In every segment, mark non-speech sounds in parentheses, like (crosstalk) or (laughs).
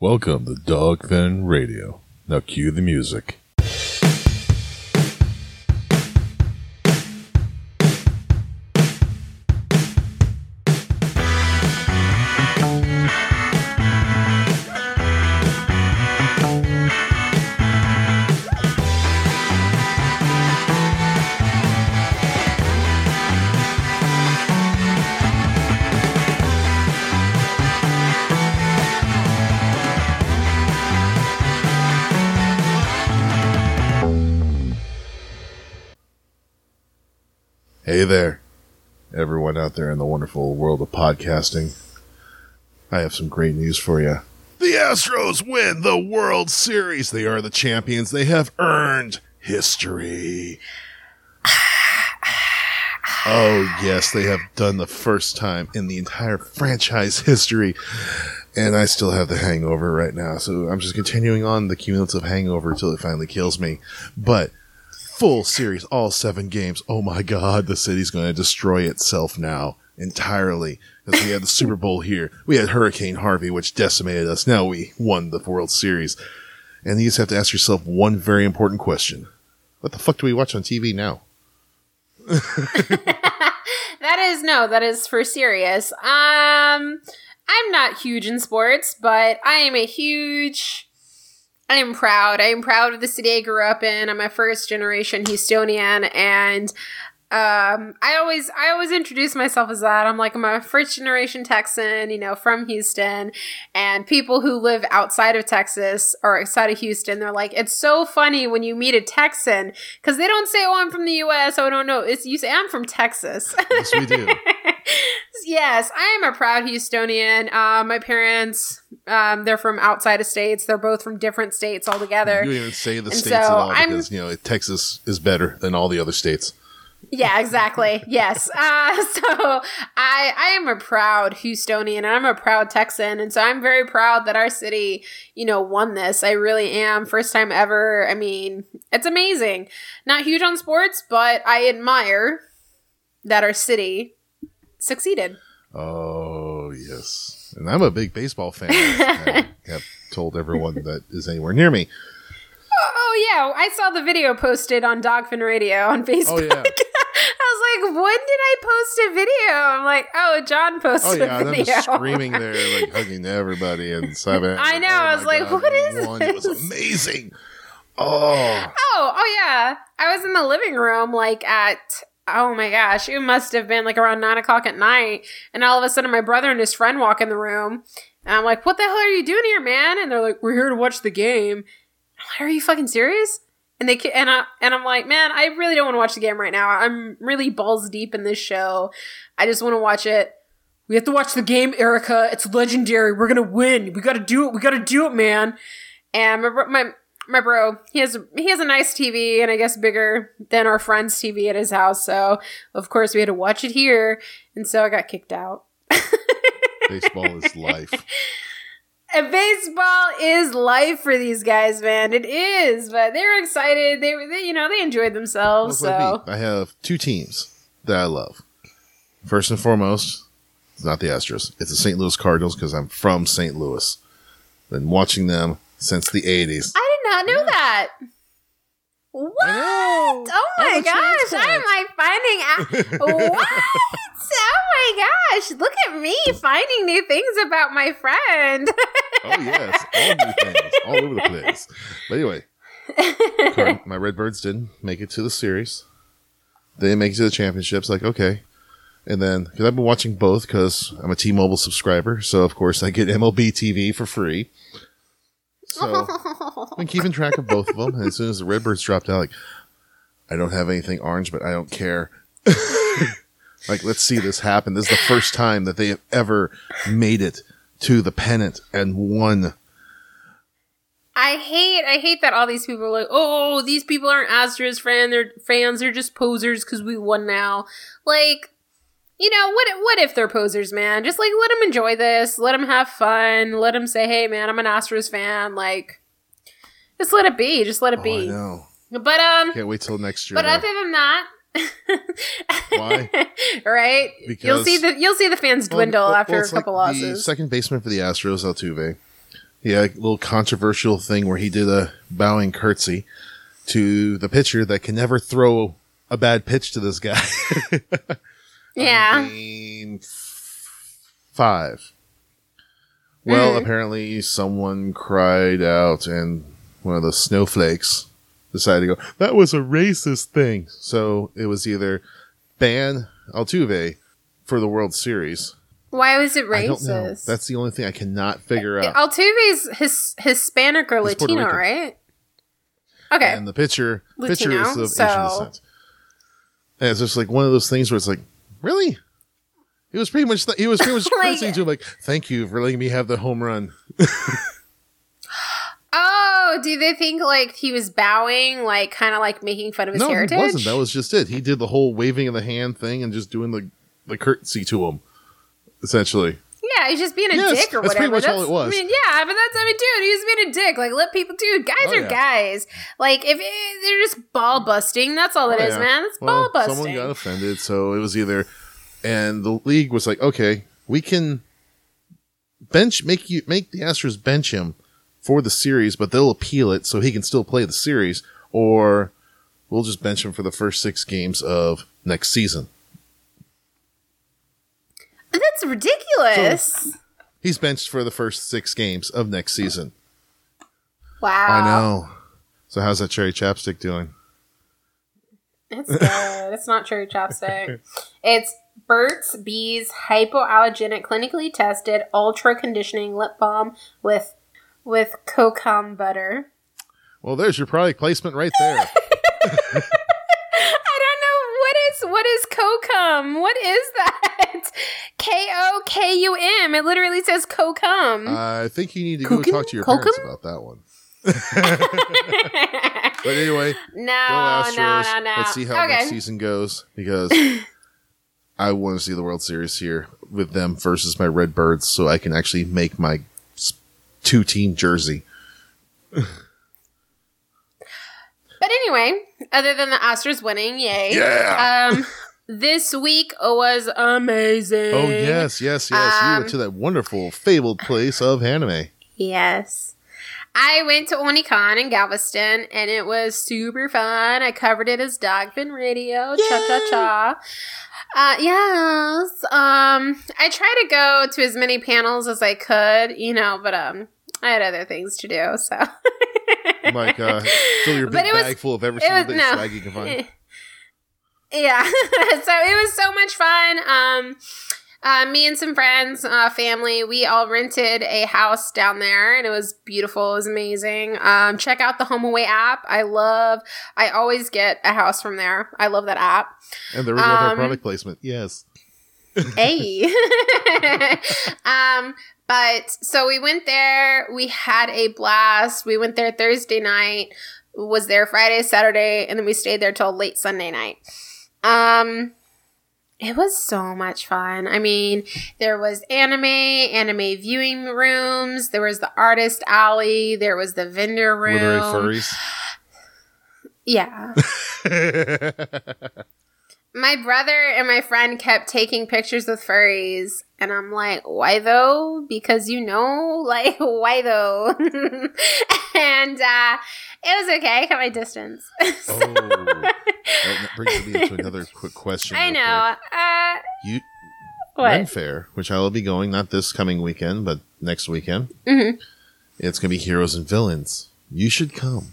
Welcome to Dogfin Radio. Now cue the music. There in the wonderful world of podcasting. I have some great news for you. The Astros win the World Series. They are the champions. They have earned history. Oh, yes, they have done the first time in the entire franchise history. And I still have the hangover right now. So I'm just continuing on the cumulative hangover until it finally kills me. But full series, all seven games. Oh my God, the city's going to destroy itself now entirely. Because we had the Super Bowl here. We had Hurricane Harvey, which decimated us. Now we won the World Series. And you just have to ask yourself one very important question. What the fuck do we watch on TV now? (laughs) that is no, that is for serious. Um I'm not huge in sports, but I am a huge I am proud. I am proud of the city I grew up in. I'm a first generation Houstonian and um, I always I always introduce myself as that. I'm like I'm a first generation Texan, you know, from Houston, and people who live outside of Texas or outside of Houston, they're like, it's so funny when you meet a Texan because they don't say, "Oh, I'm from the U.S." Oh, I don't know. It's you say, "I'm from Texas." Yes, we do. (laughs) yes, I am a proud Houstonian. Uh, my parents, um, they're from outside of states. They're both from different states altogether. You even say the And states so at all I'm- because, you know, Texas is better than all the other states. Yeah, exactly. (laughs) yes. Uh, (laughs) so I I am a proud Houstonian and I'm a proud Texan. And so I'm very proud that our city, you know, won this. I really am. First time ever. I mean, it's amazing. Not huge on sports, but I admire that our city succeeded. Oh, yes. And I'm a big baseball fan. I (laughs) have told everyone that is anywhere near me. Oh yeah, I saw the video posted on Dogfin Radio on Facebook. Oh, yeah. (laughs) I was like, when did I post a video? I'm like, oh, John posted. Oh, yeah. a And I'm video. screaming there, (laughs) like hugging everybody and seven. I know, I was like, what is oh, this? It was amazing. Oh, Oh, oh yeah. I was in the living room like at oh my gosh, it must have been like around nine o'clock at night, and all of a sudden my brother and his friend walk in the room, and I'm like, "What the hell are you doing here, man?" And they're like, "We're here to watch the game." Like, "Are you fucking serious?" And they and I and I'm like, "Man, I really don't want to watch the game right now. I'm really balls deep in this show. I just want to watch it." We have to watch the game, Erica. It's legendary. We're gonna win. We gotta do it. We gotta do it, man. And my my my bro, he has he has a nice TV, and I guess bigger than our friend's TV at his house. So of course we had to watch it here, and so I got kicked out. (laughs) baseball is life. And baseball is life for these guys, man. It is, but they were excited. They were, they, you know, they enjoyed themselves. So. I have two teams that I love. First and foremost, it's not the Astros. It's the St. Louis Cardinals because I'm from St. Louis. Been watching them since the 80s. I not know that. What? Oh my gosh! transplant. I'm like finding out. (laughs) what? Oh my gosh! Look at me finding new things about my friend. Oh, yes. All new things. All over the place. But anyway, Card- (laughs) my Redbirds didn't make it to the series. They didn't make it to the championships. Like, okay. And then, because I've been watching both because I'm a T Mobile subscriber. So, of course, I get MLB TV for free. So, (laughs) been keeping track of both of them. And as soon as the Redbirds dropped out, like, I don't have anything orange, but I don't care. (laughs) like, let's see this happen. This is the first time that they have ever made it to the pennant and won. I hate I hate that all these people are like, oh, these people aren't Astros fan, they're fans, they're just posers because we won now. Like, you know, what what if they're posers, man? Just like let them enjoy this, let them have fun, let them say, hey, man, I'm an Astros fan. Like, just let it be, just let it Oh, I be. know. but um, Can't wait till next year. but though. other than that. (laughs) Why? right? Because you'll see the you'll see the fans dwindle Well, well, after a like couple The losses. second baseman for the Astros, Altuve, Yeah, a little controversial thing where he did a bowing curtsy to the pitcher that can never throw a bad pitch to this guy. (laughs) Yeah. Game five. Well, Mhm. apparently someone cried out, and one of the snowflakes decided to go, that was a racist thing. So it was either ban Altuve for the World Series. Why was it I don't know. racist? That's the only thing I cannot figure uh, out. Altuve's his Hispanic or He's Latino, right? Okay. And the pitcher, pitcher Latino, is of so- Asian descent. And it's just like one of those things where it's like, really? He was pretty much he was pretty much (laughs) Like- curtsing to him like, "Thank you for letting me have the home run." (laughs) oh, do they think like he was bowing, like kind of like making fun of his no, heritage? he wasn't. That was just it. He did the whole waving of the hand thing and just doing the the curtsy to him, essentially. yeah, he's just being a Yes, dick or that's whatever. pretty much all it was. I mean, yeah, but that's I mean, dude, he was being a dick. Like, let people, dude. Guys Oh, are yeah. guys. Like, if it, they're just ball busting, that's all it Oh, is, yeah. man. It's Well, ball busting. someone got offended, so it was either, and the league was like, "Okay, we can bench make you make the Astros bench him for the series, but they'll appeal it so he can still play the series, or we'll just bench him for the first six games of next season." That's ridiculous. He's benched for the first six games of next season. wow. I know. So how's that cherry chapstick doing? It's good. it's not cherry chapstick. It's Burt's Bees hypoallergenic clinically tested ultra conditioning lip balm with with kokum butter. Well, there's your product placement right there. (laughs) I don't know what is what is kokum. What is that? (laughs) K O K U M. It literally says kokum. I think you need to go talk to your Kokum? parents about that one. (laughs) But anyway, no, go Astros. no, no, no. Let's see how okay. next season goes because I want to see the World Series here with them versus my Redbirds, so I can actually make my two team jersey. But anyway, other than the Astros winning, yay. Yeah. Um, this week was amazing. oh yes, yes, yes! you Um, went to that wonderful, fabled place of anime. Yes. I went to Onicon in Galveston and it was super fun. I covered it as Dogfin Radio. Cha cha cha. Uh, yes. Um, I try to go to as many panels as I could, you know, but um, I had other things to do, so. (laughs) Like uh, fill your big was- bag full of every single was- no. swag you can find. (laughs) yeah (laughs) so it was so much fun um uh, me and some friends uh, family we all rented a house down there and it was beautiful it was amazing. Um, check out the HomeAway app. I love i always get a house from there. I love that app. And there with Um, product placement. Yes. hey. (laughs) (laughs) Um but so we went there. We had a blast. We went there thursday night was there friday saturday and then we stayed there till late sunday night. Um it was so much fun. I mean there was anime anime viewing rooms. There was the artist alley. There was the vendor room. any furries? yeah. (laughs) My brother and my friend kept taking pictures with furries and i'm like why though? Because you know (laughs) like why though? (laughs) And uh it was okay i kept my distance (laughs) oh, that brings me to another (laughs) quick question. i know uh. You what Ren Fair, which I will be going not this coming weekend, but next weekend. Mhm. It's going to be Heroes and Villains. You should come.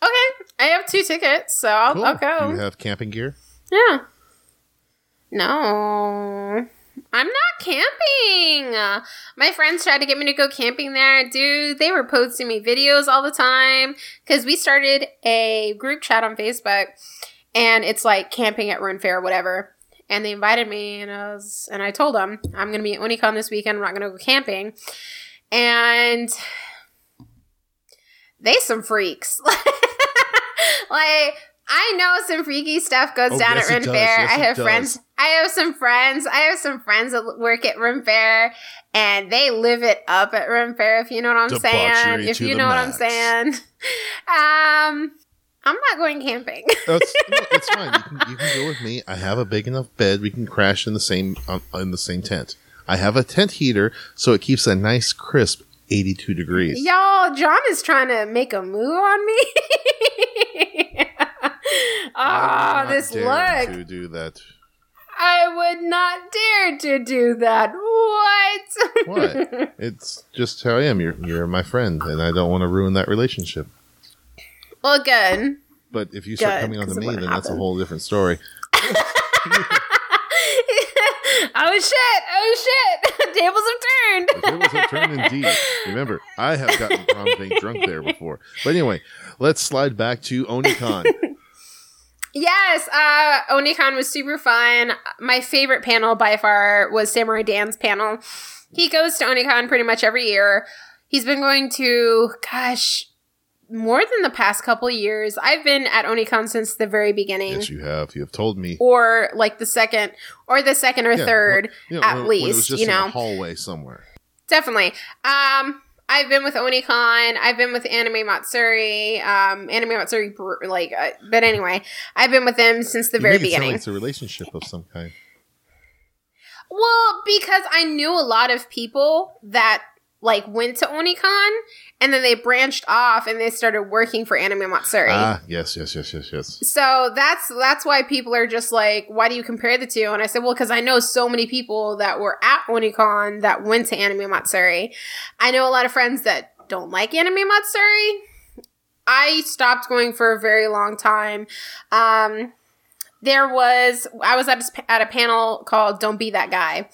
okay i have two tickets so i'll, Cool. I'll go Do you have camping gear? Yeah. No. I'm not camping. My friends tried to get me to go camping there. Dude, they were posting me videos all the time because we started a group chat on Facebook and it's like camping at Ren Fair or whatever. And they invited me and I was and I told them I'm gonna be at Onicon this weekend, I'm not gonna go camping. And they some freaks. (laughs) like I know some freaky stuff goes Oh, down yes, at Ren. Fair. Yes, I have friends. I have some friends. I have some friends that work at Ren Fair, and they live it up at Ren Fair. If you know what I'm saying. If you know what I'm saying. (laughs) Um, I'm not going camping. That's, no, it's fine. You can, (laughs) you can go with me. I have a big enough bed. We can crash in the same um, in the same tent. I have a tent heater, so it keeps a nice crisp 82 degrees. Y'all, John is trying to make a move on me. (laughs) Ah, oh, this look. to do that. I would not dare to do that. What? What? (laughs) it's just how I am. You're you're my friend, and I don't want to ruin that relationship. well, good. But if you start Good, coming on to me, then that's a whole different story. (laughs) oh shit! Oh shit! (laughs) Tables have turned. The tables have turned indeed. Remember, I have gotten prom drunk there before. But anyway, let's slide back to Onicon. Yes, uh, Onicon was super fun. My favorite panel by far was Samurai Dan's panel. He goes to Onicon pretty much every year. He's been going to, gosh, more than the past couple years. I've been at Onicon since the very beginning. yes, you have. You have told me. or like the second, or the second or Yeah, third, You know, at when- when it was least, just you in a know. hallway somewhere. Definitely. Um, I've been with Onicon. I've been with Anime Matsuri. Um, Anime Matsuri, like, uh, but anyway, I've been with them since the You very make it sound beginning. like it's a relationship of some kind. Well, because I knew a lot of people that like went to Onicon and then they branched off and they started working for Anime Matsuri. Ah, yes, yes, yes, yes, yes. so that's that's why people are just like, why do you compare the two? And I said, well, because I know so many people that were at Onicon that went to Anime Matsuri. I know a lot of friends that don't like Anime Matsuri. I stopped going for a very long time. Um, there was I was at a, at a panel called "Don't Be That Guy,"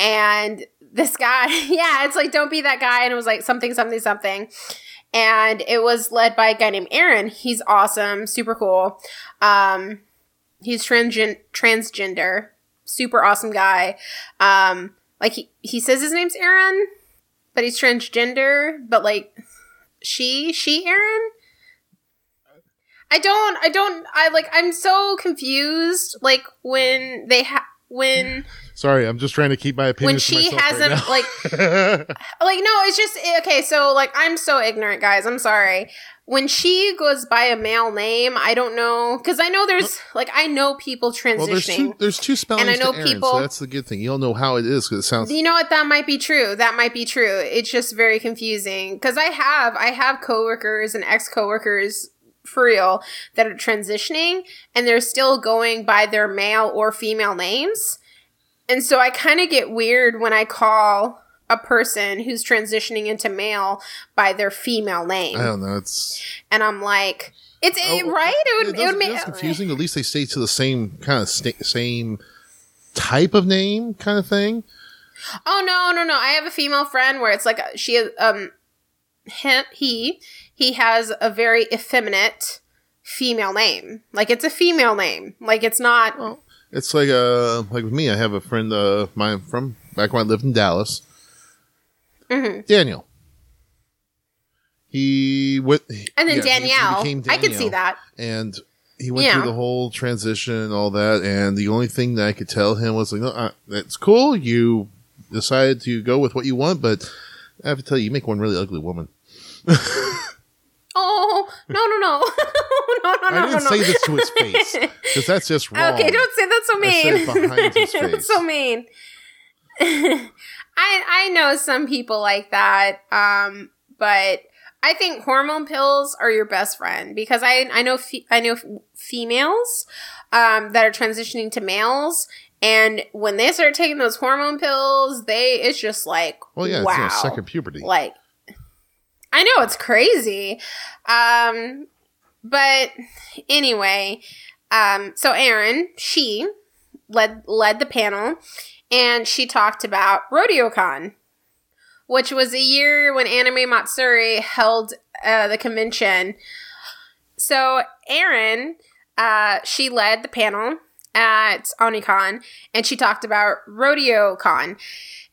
and this guy, (laughs) yeah, it's like "Don't Be That Guy," and it was like something, something, something, and it was led by a guy named Aaron. He's awesome, super cool. Um, he's transgen- transgender, super awesome guy. Um, like he he says his name's Aaron, but he's transgender, but like she she Aaron. I don't I don't I like I'm so confused like when they ha- when Sorry, I'm just trying to keep my opinion. when she hasn't right like (laughs) like no it's just okay so like i'm so ignorant guys i'm sorry when she goes by a male name i don't know because i know there's like i know people well, there's two, transitioning there's two spellings And I know Aaron, people- so that's the good thing. You don't know how it is because it sounds. you know what that might be true that might be true it's just very confusing because i have i have coworkers and ex-coworkers for real that are transitioning and they're still going by their male or female names and so i kind of get weird when i call a person who's transitioning into male by their female name I don't know. It's and i'm like it's it, Oh, right it would, it it would make confusing. At least they stay to the same kind of same type of name, kind of thing. Oh no, no, no! I have a female friend where it's like uh, she um him, he he has a very effeminate female name. Like it's a female name. Like it's not. Well, it's like uh like with me. I have a friend uh mine from back when I lived in Dallas. Mhm. Daniel. He went, And then yeah, he- he Danielle, I could see that. and he went Yeah. through the whole transition and all that. And the only thing that I could tell him was like, no, uh, "That's cool. You decided to go with what you want, but I have to tell you, you make one really ugly woman." (laughs) Oh no, no, no, (laughs) no, no, no! I didn't no, say no. this to his face because that's just (laughs) wrong. Okay, don't say that so mean. behind his face. (laughs) That's so mean. I I know some people like that, um, but I think hormone pills are your best friend because I I know fe- I know females um, that are transitioning to males, and when they start taking those hormone pills, they it's just like Well, yeah, wow, it's you know, second puberty. like I know it's crazy. Um but anyway, um so Erin, she led led the panel and she talked about RodeoCon, which was a year when Anime Matsuri held uh, the convention. So Erin, uh, she led the panel at Onicon and she talked about RodeoCon.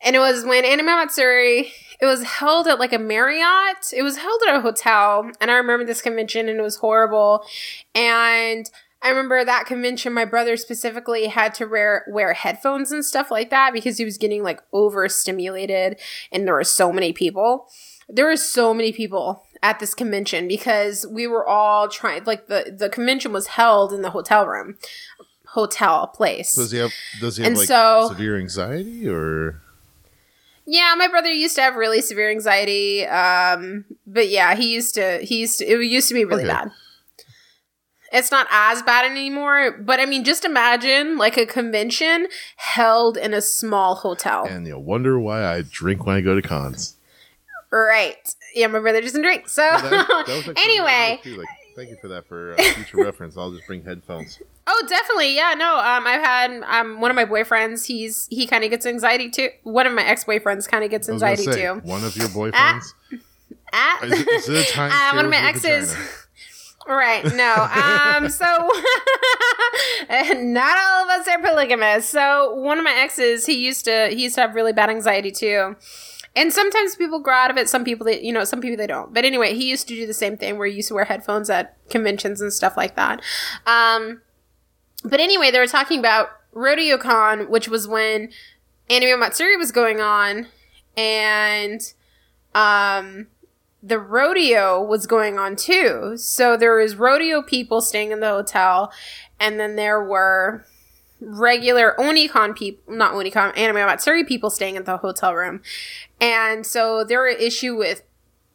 And it was when Anime Matsuri, it was held at like a Marriott. It was held at a hotel. And I remember this convention and it was horrible. And I remember that convention, my brother specifically had to wear, wear headphones and stuff like that because he was getting like overstimulated and there were so many people. There were so many people at this convention because we were all trying, like the, the convention was held in the hotel room, hotel place. Does he have does he have And like so- severe anxiety or Yeah, my brother used to have really severe anxiety. Um, but yeah, he used to. He used to. It used to be really Okay. bad. It's not as bad anymore, but I mean, just imagine like a convention held in a small hotel. And you'll wonder why I drink when I go to cons. Right. Yeah, my brother doesn't drink. So, That- that (laughs) anyway. really good, too. Like, thank you for that for uh, future reference. I'll just bring headphones. Oh, definitely. Yeah, no. Um, I've had um one of my boyfriends. He's he kind of gets anxiety too. One of my ex boyfriends kind of gets anxiety say, too. One of your boyfriends. Ah. Is it- is it (laughs) Uh, one of my exes. vagina? (laughs) Right. No. Um. So, (laughs) not all of us are polygamous. So, one of my exes, he used to he used to have really bad anxiety too. And sometimes people grow out of it. Some people, they, you know, some people they don't. But anyway, he used to do the same thing where he used to wear headphones at conventions and stuff like that. Um, but anyway, they were talking about RodeoCon, which was when Anime Matsuri was going on, and um, the rodeo was going on too. So there was rodeo people staying in the hotel, and then there were regular Onicon people, not Onicon, Anime Matsuri people staying in the hotel room. And so there were issue with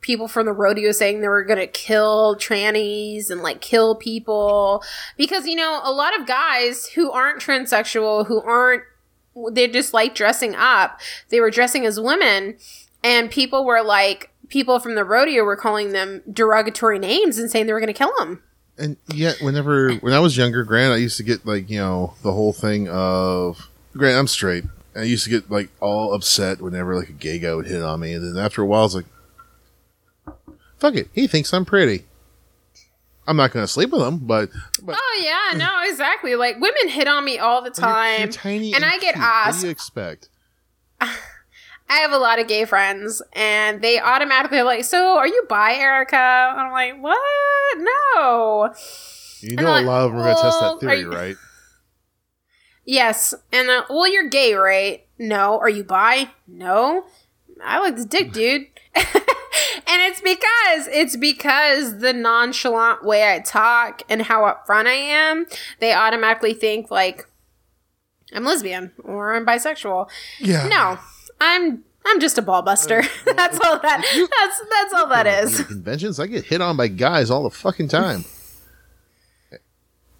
people from the rodeo saying they were going to kill trannies and like kill people because you know a lot of guys who aren't transsexual who aren't they just like dressing up they were dressing as women and people were like people from the rodeo were calling them derogatory names and saying they were going to kill them And yet, whenever when I was younger, Grant, I used to get like you know the whole thing of Grant. I'm straight. And I used to get like all upset whenever like a gay guy would hit on me, and then after a while, I was like, "Fuck it, he thinks I'm pretty." I'm not gonna sleep with him, but, but oh yeah no exactly like women hit on me all the you're- time you're tiny and I get cute. What do you expect? (laughs) I have a lot of gay friends, and they automatically are like, "So, are you bi, Erica?" I'm like, "What? No." You know, like, a lot of them are gonna test that theory, you- right? (laughs) Yes, and uh, well, you're gay, right? No. Are you bi? No. I like this dick, dude. And it's because it's because the nonchalant way I talk and how upfront I am, they automatically think like I'm lesbian or I'm bisexual. Yeah. No, I'm I'm just a ball buster. (laughs) that's all that. That's that's all that is. Conventions, I get hit on by guys all the fucking time.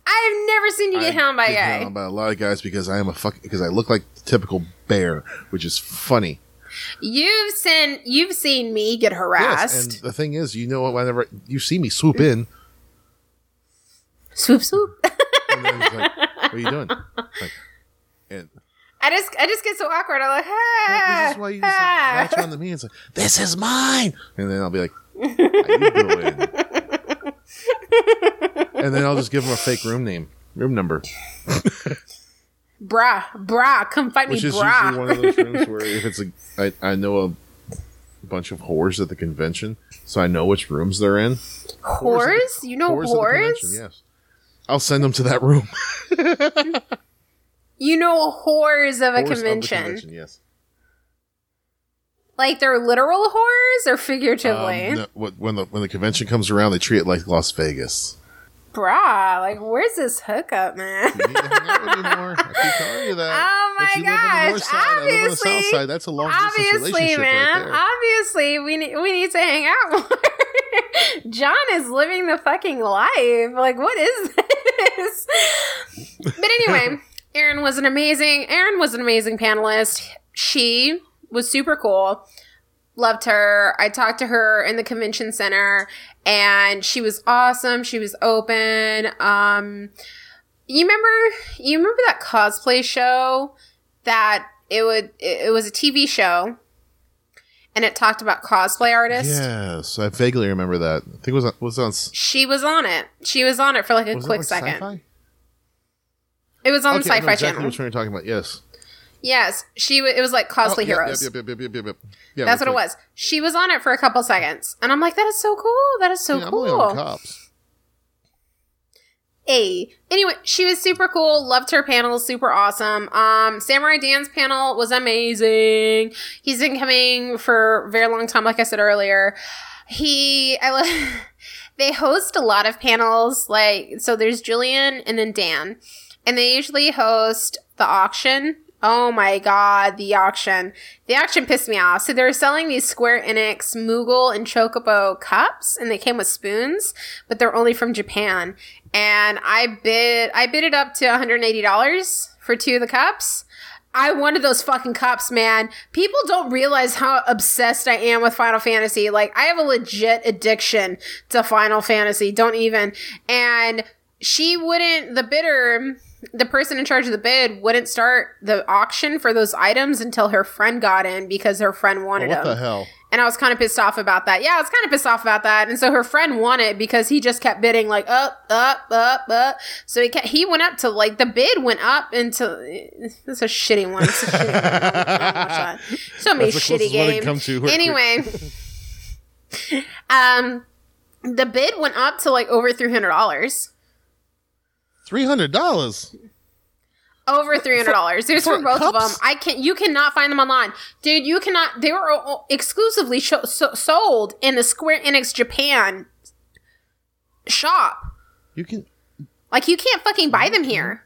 I've never seen you get I hit on by a get hit on by a lot of guys because I am a fuck because I look like the typical bear, which is funny. You've seen you've seen me get Yes, harassed. and the thing is, you know, whenever you see me swoop in, swoop swoop. and like, "What are you doing?" Like, and I just I just get so awkward. I'm like, ah, this is why you just like, latch onto me. It's like, "This is mine," and then I'll be like, "How you doing?" (laughs) and then I'll just give them a fake room name, room number, (laughs) Brah, brah, come fight me, which is brah. usually one of those rooms where (laughs) if it's a, I, I know a bunch of whores at the convention, so I know which rooms they're in. Whores? You know Whores at the whores? convention, yes. I'll send them to that room. (laughs) You know whores of a Whores of the convention. yes. Like they're literal whores or figuratively? Um, no, wh- when the when the convention comes around, they treat it like Las Vegas. Brah, like where's this hookup, man? You to hang out with me more. I keep telling you that. (laughs) Oh my you live on the gosh, side, I live on the obviously-. That's a long distance Obviously, relationship man. right there. Obviously, we need we need to hang out more. (laughs) John is living the fucking life. Like, what is this? but anyway, (laughs) Aaron was an amazing. Aaron was an amazing panelist. She was super cool. Loved her. I talked to her in the convention center, and she was awesome. She was open. Um, you remember? You remember that cosplay show that it would? It, was a TV show, and it talked about cosplay artists. Yes, I vaguely remember that. I think it was on, was it on s- She was on it. She was on it for like a was it quick second. Sci-Fi? It was on Okay, I know Sci-Fi exactly Channel. Which one you're talking about? Yes, Yes, she. W- it was like cosplay Oh, heroes. Yep, yep, yep, yep, yep, yep. Yeah, That's what it was. She was on it for a couple seconds, and I'm like, that is so cool. That is so yeah, I'm only on cool. cops. A. Anyway, she was super cool. Loved her panel. Super awesome. Um, Samurai Dan's panel was amazing. He's been coming for a very long time, like I said earlier. He, I love. (laughs) They host a lot of panels. Like, so there's Julian and then Dan, and they usually host the auction Oh my god, the auction. The auction pissed me off. So they were selling these Square Enix Moogle and Chocobo cups and they came with spoons, but they're only from Japan. And I bid I bid it up to $180 for two of the cups. I wanted those fucking cups, man. People don't realize how obsessed I am with Final Fantasy. Like I have a legit addiction to Final Fantasy. Don't even. And she wouldn't the bidder the person in charge of the bid wouldn't start the auction for those items until her friend got in because her friend Oh, wanted what them. the hell? And I was kind of pissed off about that. Yeah, I was kind of pissed off about that. And so her friend won it because he just kept bidding like up, up, up, up. So he kept, he went up to like the bid went up into it's a shitty one. It's a shitty one. Don't- don't watch that. So many shitty closest one I can games. come to. We're- Anyway, (laughs) um, the bid went up to like over three hundred dollars. Three hundred dollars. Over three hundred dollars. Was for, for both of them. I can You cannot find them online, dude. You cannot. They were exclusively so- sold in the Square Enix Japan shop. You can. Like you can't fucking buy them mm-hmm. here.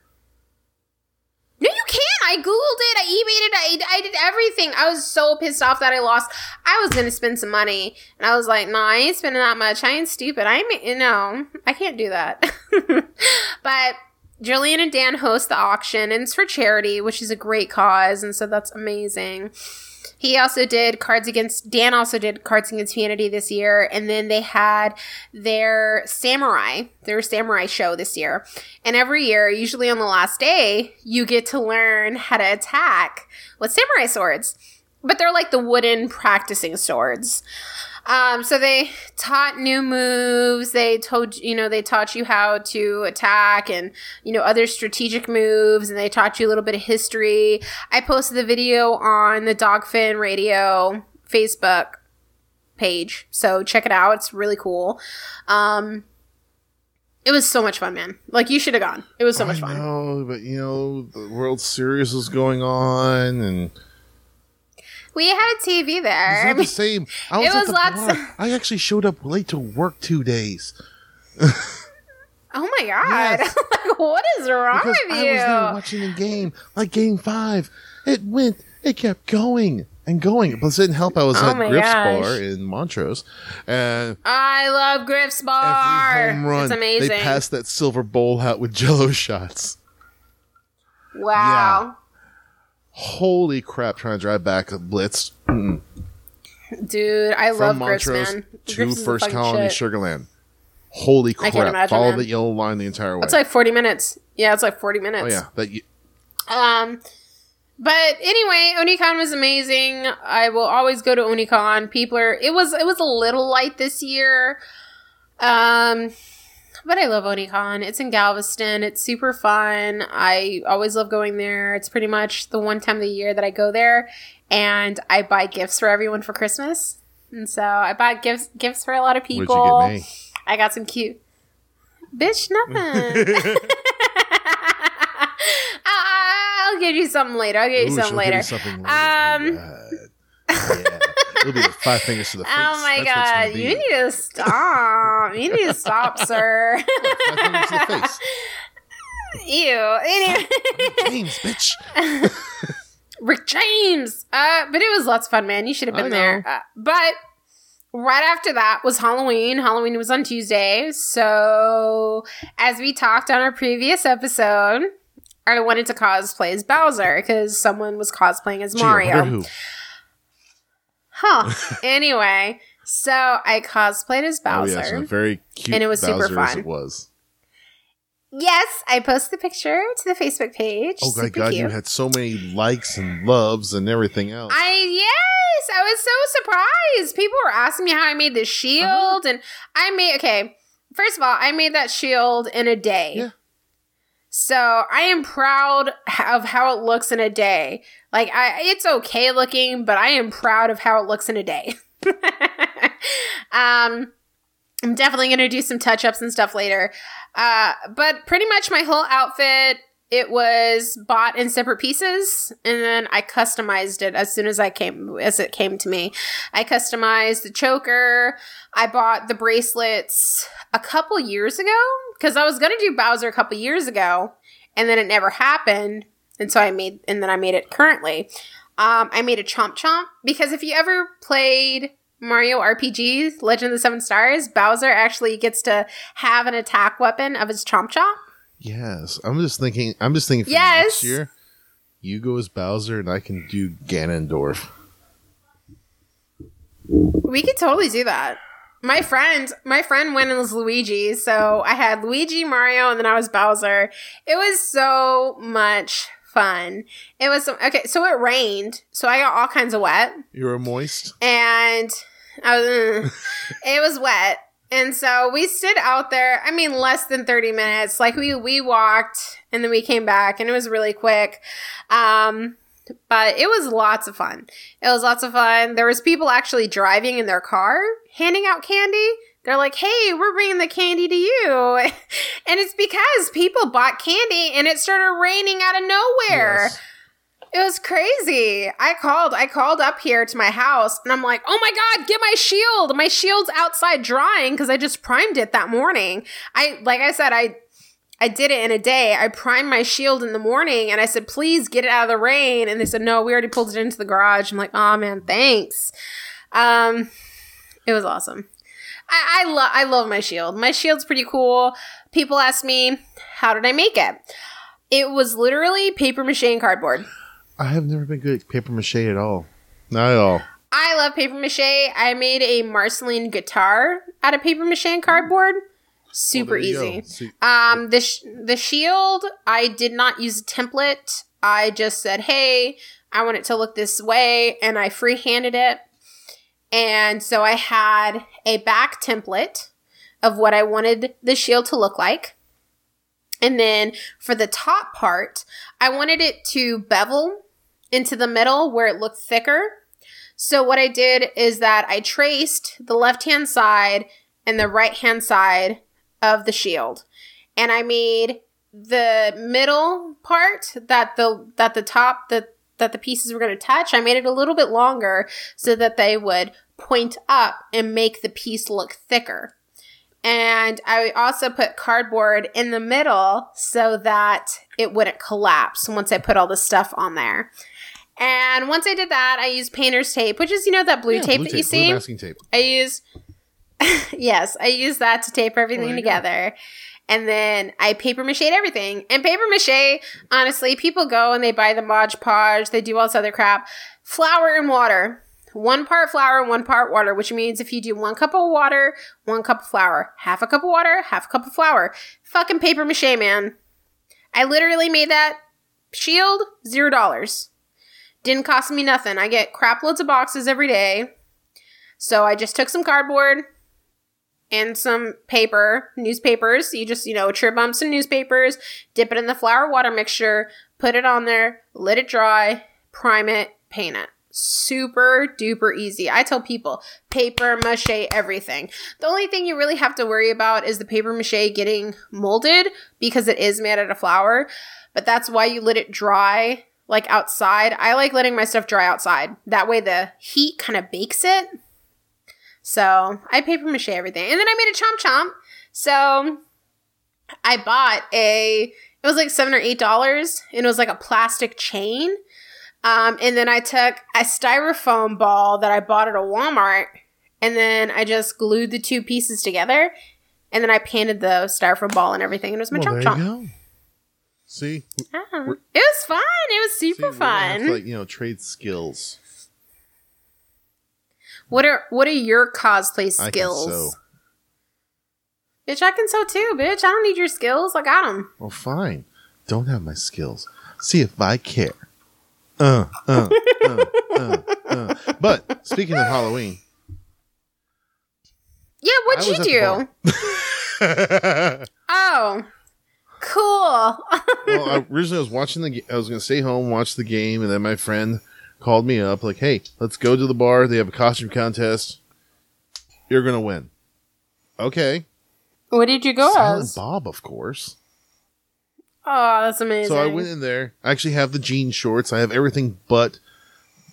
No, you can't. I googled it. I eBayed it. I, I did everything. I was so pissed off that I lost. I was gonna spend some money, and I was like, "No, I ain't spending that much. I ain't stupid. I ain't. know, I can't do that." (laughs) but Julian and Dan host the auction, and it's for charity, which is a great cause, and so that's amazing. He also did Cards Against Dan also did Cards Against Humanity this year, and then they had their samurai, their samurai show this year. And every year, usually on the last day, you get to learn how to attack with samurai swords. But they're like the wooden practicing swords. Um, so they taught new moves. They told you know they taught you how to attack and you know other strategic moves, and they taught you a little bit of history. I posted the video on the Dogfin Radio Facebook page, so check it out. It's really cool. Um, it was so much fun, man. Like you should have gone. It was so much fun. know, but you know, the World Series was going on, and We had a TV there. it's not the (laughs) same. I was, It was lots bar. of- I actually showed up late to work two days oh my god! Yes. (laughs) like, what is wrong because with you? I was there watching the game, like Game Five. It went. It kept going and going. Plus, it didn't help. I was Oh at Griff's gosh. Bar in Montrose, and I love Griff's Bar. every home run, It's amazing. they passed that silver bowl out with Jello shots. wow. Holy crap! Trying to drive back a blitz Dude, I love from Griff's, Montrose man. to the First Colony shit. Sugarland. Holy I crap! can't imagine, Follow man. the yellow line the entire way. It's like 40 minutes. Yeah, it's like 40 minutes. oh yeah, that you, Um, but anyway, Onicon was amazing. I will always go to Onicon. People are. It was. It was a little light this year. Um, but I love Onicon. It's in Galveston. It's super fun. I always love going there. It's pretty much the one time of the year that I go there, and I buy gifts for everyone for Christmas. And so I bought gifts gifts for a lot of people. you get me? I got some cute. Bitch, nothing. (laughs) I'll give you something later. I'll give you Ooh, something later. something later. Um, Oh, yeah. It'll be the five fingers to the (laughs) face. Oh my That's god, you need to stop. you need to stop, (laughs) sir. five fingers to the face. (laughs) Ew. Anyway, James, bitch. Rick James. Uh, but it was lots of fun, man. You should have been there. Uh, but right after that was Halloween. Halloween was on Tuesday. So as we talked on our previous episode, I wanted to cosplay as Bowser because someone was cosplaying as Mario. Huh. (laughs) anyway, so I cosplayed as Oh, Bowser. yes, a very cute And it was super Bowser as fun. it was. Yes, I posted the picture to the Facebook page. Oh my god, cute. you had so many likes and loves and everything else. I yes, I was so surprised. People were asking me how I made the shield, Uh-huh. and I made okay. First of all, I made that shield in a day. Yeah. So I am proud of how it looks in a day. Like I, it's okay looking, but I am proud of how it looks in a day. (laughs) um, I'm definitely gonna do some touch ups and stuff later. Uh, but pretty much my whole outfit it was bought in separate pieces and then I customized it as soon as I came as it came to me. I customized the choker. I bought the bracelets a couple years ago because I was gonna do Bowser a couple years ago and then it never happened. and so I made and then I made it currently. Um, I made a chomp chomp because if you ever played Mario RPG Legend of the Seven Stars, Bowser actually gets to have an attack weapon of his chomp chomp. Yes, I'm just thinking. I'm just thinking for Yes. next year. You go as Bowser, and I can do Ganondorf. We could totally do that. My friend, my friend went as Luigi, so I had Luigi, Mario, and then I was Bowser. It was so much fun. It was okay. So it rained, so I got all kinds of wet, You were moist. and I was, mm, (laughs) it was wet, and so we stood out there. I mean, less than thirty minutes. Like we we walked, and then we came back, and it was really quick. Um, but it was lots of fun. It was lots of fun. There was people actually driving in their car handing out candy. They're like, "Hey, we're bringing the candy to you," (laughs) and it's because people bought candy and it started raining out of nowhere. Yes. It was crazy. I called. I called up here to my house, and I'm like, "Oh my god, get my shield! My shield's outside drying because I just primed it that morning." I like I said, I I did it in a day. I primed my shield in the morning, and I said, "Please get it out of the rain." And they said, "No, we already pulled it into the garage." I'm like, "Oh man, thanks." Um, it was awesome. I I, lo- I love my shield. My shield's pretty cool. People ask me, "How did I make it?" It was literally paper mache and cardboard. I have never been good at paper mache at all. Not at all. I love paper mache. I made a Marceline guitar out of paper mache and cardboard. Super easy. See, Um, the sh- the shield, I did not use a template. I just said, "Hey, I want it to look this way," and I freehanded it. And so I had a back template of what I wanted the shield to look like. And then for the top part, I wanted it to bevel into the middle where it looked thicker. So what I did is that I traced the left-hand side and the right-hand side of the shield. And I made the middle part that the that the top that that the pieces were going to touch, I made it a little bit longer so that they would point up and make the piece look thicker. And I also put cardboard in the middle so that it wouldn't collapse once I put all the stuff on there. And once I did that, I used painter's tape, which is, you know, that blue yeah, tape blue that you blue see. masking tape. I use (laughs) yes, I use that to tape everything you go. together. And then I paper mache everything. And paper mache, honestly, people go and they buy the Mod Podge, they do all this other crap. Flour and water. One part flour, one part water, which means if you do one cup of water, one cup of flour, half a cup of water, half a cup of flour. Fucking paper mache, man. I literally made that shield zero dollars. Didn't cost me nothing. I get crap loads of boxes every day. So I just took some cardboard and some paper, newspapers. You just, you know, trip bumps and newspapers, dip it in the flour water mixture, put it on there, let it dry, prime it, paint it. Super duper easy. I tell people paper mache everything. The only thing you really have to worry about is the paper mache getting molded because it is made out of flour. But that's why you let it dry like outside. I like letting my stuff dry outside. That way the heat kind of bakes it. So I paper mache everything. And then I made a chomp chomp. So I bought a, it was like seven or eight dollars, and it was like a plastic chain. Um, and then I took a styrofoam ball that I bought at a Walmart, and then I just glued the two pieces together, and then I painted the styrofoam ball and everything, and it was my Well, chomp chomp. See, Ah, it was fun. It was super have fun. to, like you know, trade skills. what are what are your cosplay I can skills? sew. Bitch, I can sew too, bitch. I don't need your skills. I got them. Well, fine. Don't have my skills. See if I care. Uh, uh, uh, uh, uh. But speaking of Halloween, Yeah, what'd I you do? (laughs) Oh, cool. (laughs) well, I, originally I was watching the. I was going to stay home, watch the game, and then my friend called me up, like, "Hey, let's go to the bar. They have a costume contest. You're going to win." Okay. what did you go Silent as? Bob, of course. Oh, that's amazing. So I went in there. I actually have the jean shorts. I have everything but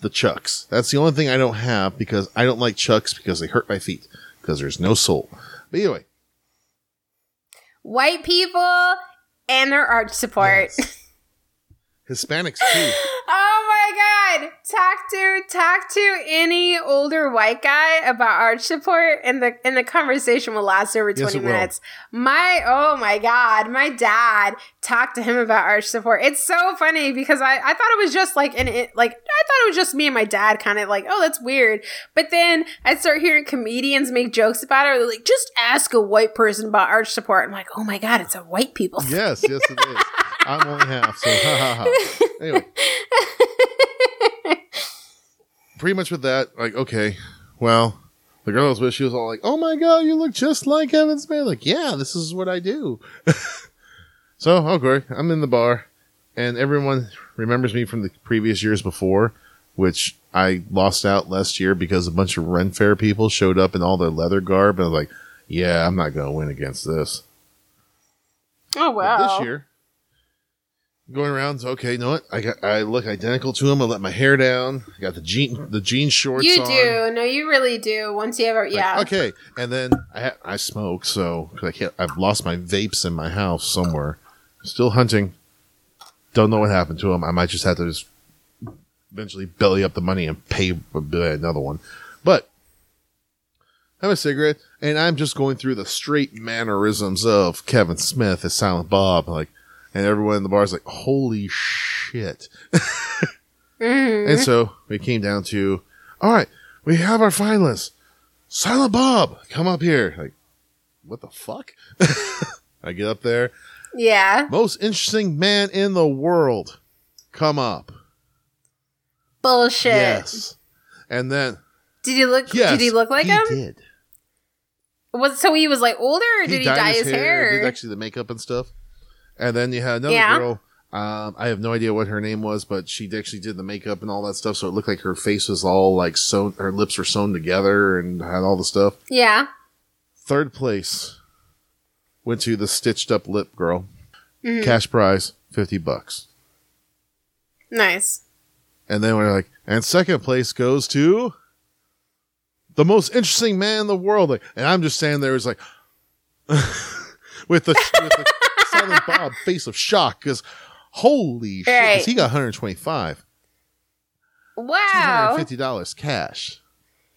the chucks. That's the only thing I don't have because I don't like chucks because they hurt my feet because there's no sole. But anyway, White people and their art support. Yes. Hispanics too. (gasps) Oh my god! Talk to talk to any older white guy about arch support, and the and the conversation will last over Yes, twenty will. minutes. My oh my god! My dad talked to him about arch support. It's so funny because I I thought it was just like an it, like I thought it was just me and my dad kind of like oh that's weird, but then I start hearing comedians make jokes about it. They're like just ask a white person about arch support. I'm like oh my god, it's a white people. thing. Yes, yes, it is. (laughs) I'm only half, so ha ha ha. Anyway, (laughs) pretty much with that, like, okay, well, the girl I was with, she was all like, "Oh my god, you look just like Kevin Smith." Like, yeah, this is what I do. (laughs) so, okay, I'm in the bar, and everyone remembers me from the previous years before, which I lost out last year because a bunch of Ren Fair people showed up in all their leather garb, and I was like, "Yeah, I'm not gonna win against this." Oh But wow! this year, going around, so, okay, you know what? I got, I look identical to him. I let my hair down. I got the jean, the jean shorts. You on. do. No, you really do. Once you ever, Like, yeah. okay, and then I ha- I smoke, so 'cause I can't. I've lost my vapes in my house somewhere. Still hunting. Don't know what happened to them. I might just have to just eventually belly up the money and pay uh, another one. But I have a cigarette, and I'm just going through the straight mannerisms of Kevin Smith as Silent Bob, like, and everyone in the bar is like, "Holy shit!" (laughs) Mhm. And so we came down to, all right, we have our finalists. Silent Bob, come up here. Like, what the fuck? (laughs) I get up there. Yeah. Most interesting man in the world. Come up. Bullshit. Yes. And then, Did he look? yes. did he look like him? did. Was so he was like older, or did he, dye his hair? Did actually the makeup and stuff. And then you had another Yeah. girl. Um, I have no idea what her name was, but she actually did the makeup and all that stuff. So it looked like her face was all like sewn, her lips were sewn together and had all the stuff. yeah. Third place went to the stitched up lip girl. Mhm. Cash prize, 50 bucks. Nice. And then we're like, and second place goes to the most interesting man in the world. Like, and I'm just standing there, it's like, (laughs) with the, with the Bob (laughs) face of shock because holy shit, Right. he got 125. Wow. $250 cash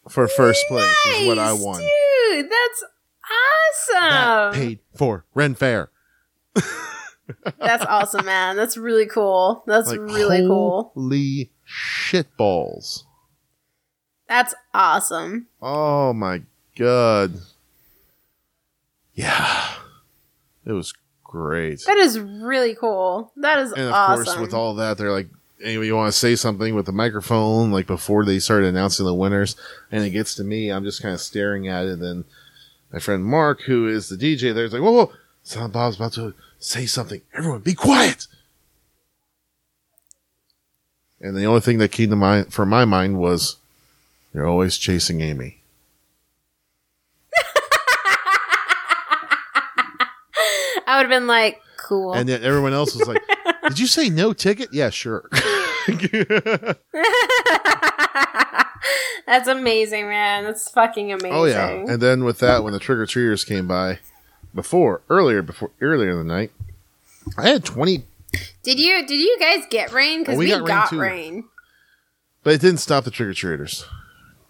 for first place is what I Nice, won. Dude, that's That awesome. paid for Ren Fair. (laughs) That's awesome, man. That's really cool. That's Like, really cool. Holy shitballs. That's awesome. Oh my god. Yeah. It was great. That is really cool. That is And of awesome. course, with all that, they're like, anyway, you want to say something with the microphone, like before they started announcing the winners, and it gets to me, I'm just kind of staring at it. And then my friend Mark, who is the DJ, there's like, whoa, whoa, Silent Bob's about to say something. Everyone, be quiet. And the only thing that came to mind for my mind was, you're always chasing Amy. I would have been like, cool. And then everyone else was like, (laughs) "Did you say no ticket?" Yeah, sure. (laughs) That's amazing, man. That's fucking amazing. oh yeah. And then with that, when the trick or treaters came by, before earlier before earlier in the night, I had twenty, did you did you guys get rain? Because Oh, we we, got rain, got too. rain. but it didn't stop the trick or treaters.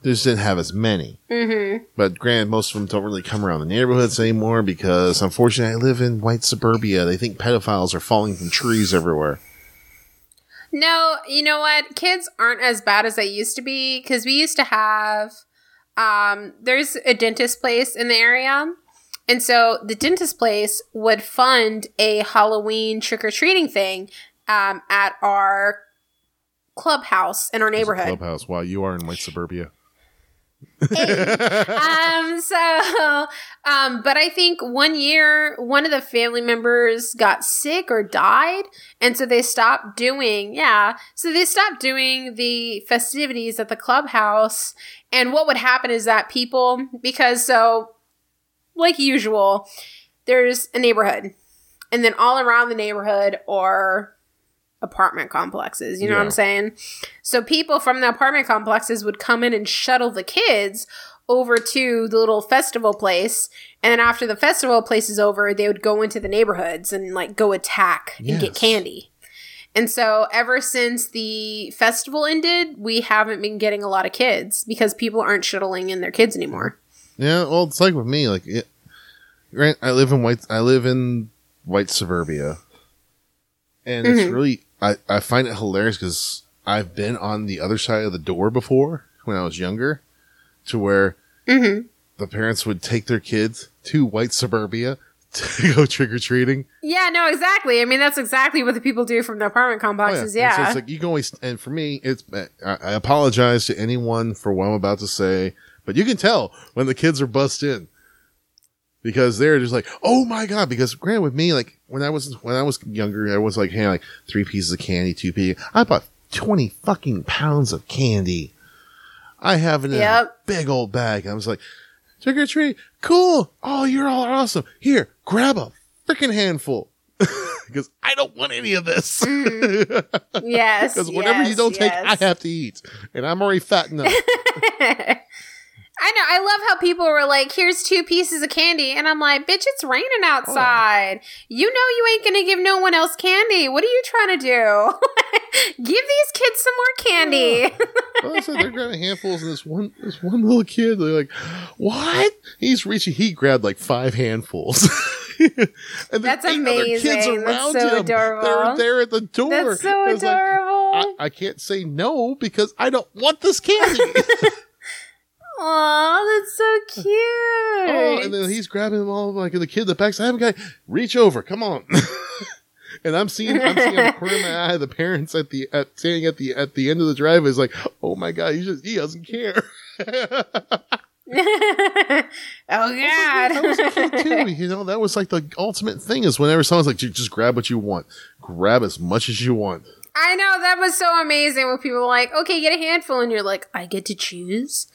They just didn't have as many. Mm-hmm. But granted, most of them don't really come around the neighborhoods anymore because, unfortunately, I live in white suburbia. They think pedophiles are falling from trees everywhere. No, you know what? Kids aren't as bad as they used to be because we used to have. Um, there's a dentist place in the area, and so the dentist place would fund a Halloween trick or treating thing um, at our clubhouse in our neighborhood. clubhouse. While you are in white suburbia. Um so um but i think one year one of the family members got sick or died and so they stopped doing yeah so they stopped doing the festivities at the clubhouse. And what would happen is that people because so like usual there's a neighborhood and then all around the neighborhood are apartment complexes you know what i'm saying so people from the apartment complexes would come in and shuttle the kids over to the little festival place. And then after the festival place is over, they would go into the neighborhoods and like go attack and get candy. And so ever since the festival ended, we haven't been getting a lot of kids because people aren't shuttling in their kids anymore. Yeah, well, it's like with me. Like, it, right? I live in white. I live in white suburbia, and it's Mhm. really. I I find it hilarious because I've been on the other side of the door before when I was younger, to where hmm the parents would take their kids to white suburbia (laughs) to go trick or treating. Yeah, no, exactly. I mean, that's exactly what the people do from the apartment complexes. And so yeah. it's like you can always. And for me, it's. I, I apologize to anyone for what I'm about to say, but you can tell when the kids are bust in. because they're just like, oh my god. Because granted, with me, like when I was when I was younger, I was like, hey, like three pieces of candy, two pieces. I bought twenty fucking pounds of candy. I have it in a big old bag. I was like, trick or treat, cool. Oh, you're all awesome. Here, grab a freaking handful. (laughs) Because I don't want any of this. Mm. (laughs) yes. Because whatever you don't take. I have to eat, and I'm already fat enough. (laughs) I know. I love how people were like, "Here's two pieces of candy," and I'm like, "Bitch, it's raining Oh, outside. You know you ain't gonna give no one else candy. What are you trying to do? (laughs) give these kids some more candy." (laughs) well, I they're grabbing handfuls, and this one, this one little kid, they're like, "What?" He's reaching. He grabbed like five handfuls. (laughs) and That's other kids amazing. That's around so him. adorable. They're there at the door. That's so it's like, adorable. I, I can't say no because I don't want this candy. Aw, that's so cute. oh, and then he's grabbing them all like the kid in the back. So I have a guy reach over. Come on. (laughs) and I'm seeing, I'm seeing the corner of my eye the parents at the at standing at the at the end of the driveway is like, oh my god, he just he doesn't care. (laughs) oh That was kid God. too. You know, that was like the ultimate thing is whenever someone's like, just grab what you want, grab as much as you want. I know that was so amazing when people were like, "Okay, get a handful," and you're like, "I get to choose."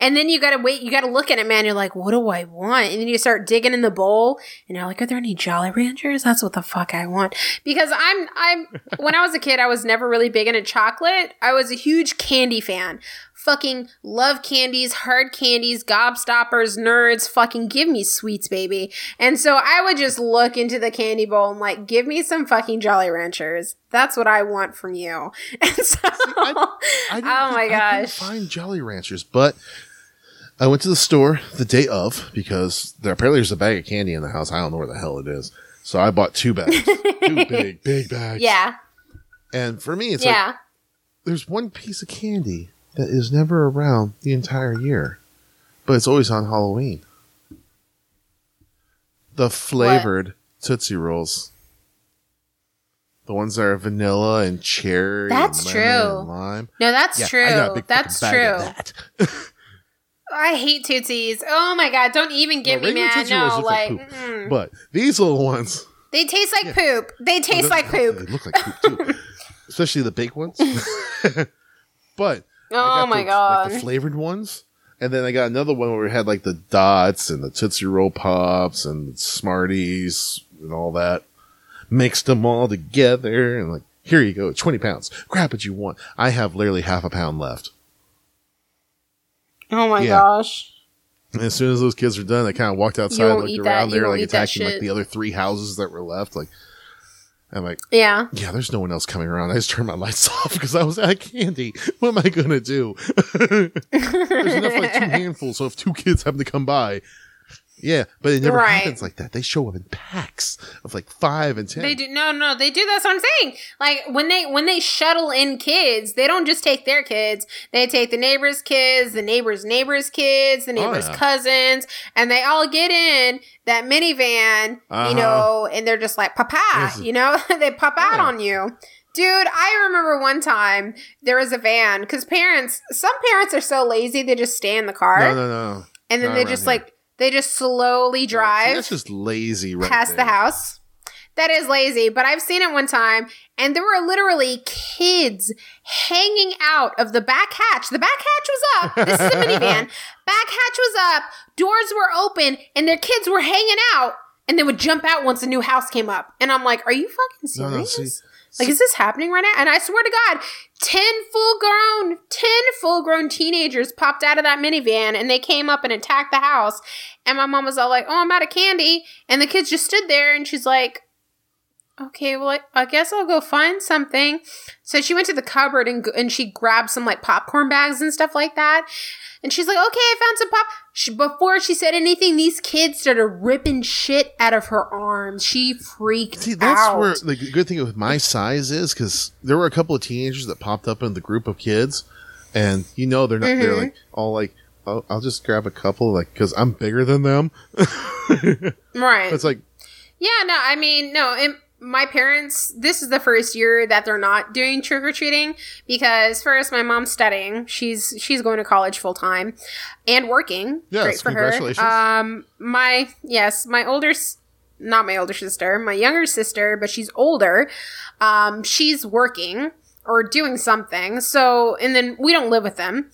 And then you gotta wait. You gotta look at it, man. You're like, "What do I want?" And then you start digging in the bowl, and you're like, "Are there any Jolly Ranchers? That's what the fuck I want." Because I'm, I'm. (laughs) when I was a kid, I was never really big into chocolate. I was a huge candy fan. Fucking love candies, hard candies, gobstoppers, nerds. Fucking give me sweets, baby. And so I would just look into the candy bowl and like, give me some fucking Jolly Ranchers. That's what I want from you. (laughs) And so, (laughs) I oh didn't oh my I gosh. find Jolly Ranchers, but I went to the store the day of because there apparently there's a bag of candy in the house. I don't know where the hell it is, so I bought two bags, (laughs) two big big bags. yeah, and for me, it's like yeah. there's one piece of candy that is never around the entire year, but it's always on Halloween. The flavored Tootsie Rolls. The ones that are vanilla and cherry. That's and true. And lime. No, that's Yeah, true. I got a big That's true. of that. (laughs) I hate Tootsies. Oh my god, don't even give No, me man. No, like like, mm. But these little ones. they taste like Yeah. poop. They taste like poop. They look like poop too. (laughs) Especially the big ones. (laughs) but Oh my the, god. Like the flavored ones. And then I got another one where we had like the dots and the Tootsie Roll Pops and Smarties and all that. Mixed them all together and like, here you go, 20 pounds. Grab what you want. I have literally half a pound left. Oh my Yeah. gosh. And as soon as those kids were done, I kind of walked outside, looked around there, like attacking like the other three houses that were left. Like, I'm like, Yeah. yeah, there's no one else coming around. I just turned my lights (laughs) off because I was out of candy. What am I gonna do? (laughs) there's enough like two (laughs) handfuls, so if two kids happen to come by, yeah, but it never Right. happens like that. They show up in packs of like five and ten. They do no, no. They do. That's what I'm saying. Like when they when they shuttle in kids, they don't just take their kids. They take the neighbors' kids, the neighbors' neighbors' kids, the neighbors' Oh, yeah. cousins, and they all get in that minivan, Uh-huh. you know, and they're just like, "Papa," you know, (laughs) they pop out Yeah. on you. Dude, I remember one time there was a van because parents, some parents are so lazy they just stay in the car no, no, no. and then they just here. like they just slowly drive that's just lazy, right? past the house. That is lazy, but I've seen it one time, and there were literally kids hanging out of the back hatch. The back hatch was up. This is a minivan. (laughs) Back hatch was up. Doors were open, and their kids were hanging out, and they would jump out once a new house came up. And I'm like, "Are you fucking No, serious? no, see, like, is this happening right now?" And I swear to God, ten full grown, ten full grown teenagers popped out of that minivan, and they came up and attacked the house. And my mom was all like, "Oh, I'm out of candy," and the kids just stood there, and she's like, okay, well, I, I guess I'll go find something. So she went to the cupboard and, and she grabbed some like popcorn bags and stuff like that. And she's like, okay, I found some pop. She, before she said anything, these kids started ripping shit out of her arms. She freaked out. See, that's out. where the good thing with my size is because there were a couple of teenagers that popped up in the group of kids, and you know they're not. They're Mhm. like all like, "Oh, I'll just grab a couple," like because I'm bigger than them. (laughs) right. it's like, Yeah, no, I mean, no, my parents, this is the first year that they're not doing trick or treating because first, my mom's studying. She's she's going to college full time and working. Yes, Great for her. Um, my yes, my older, not my older sister, my younger sister, but she's older. Um, she's working or doing something. So, and then we don't live with them.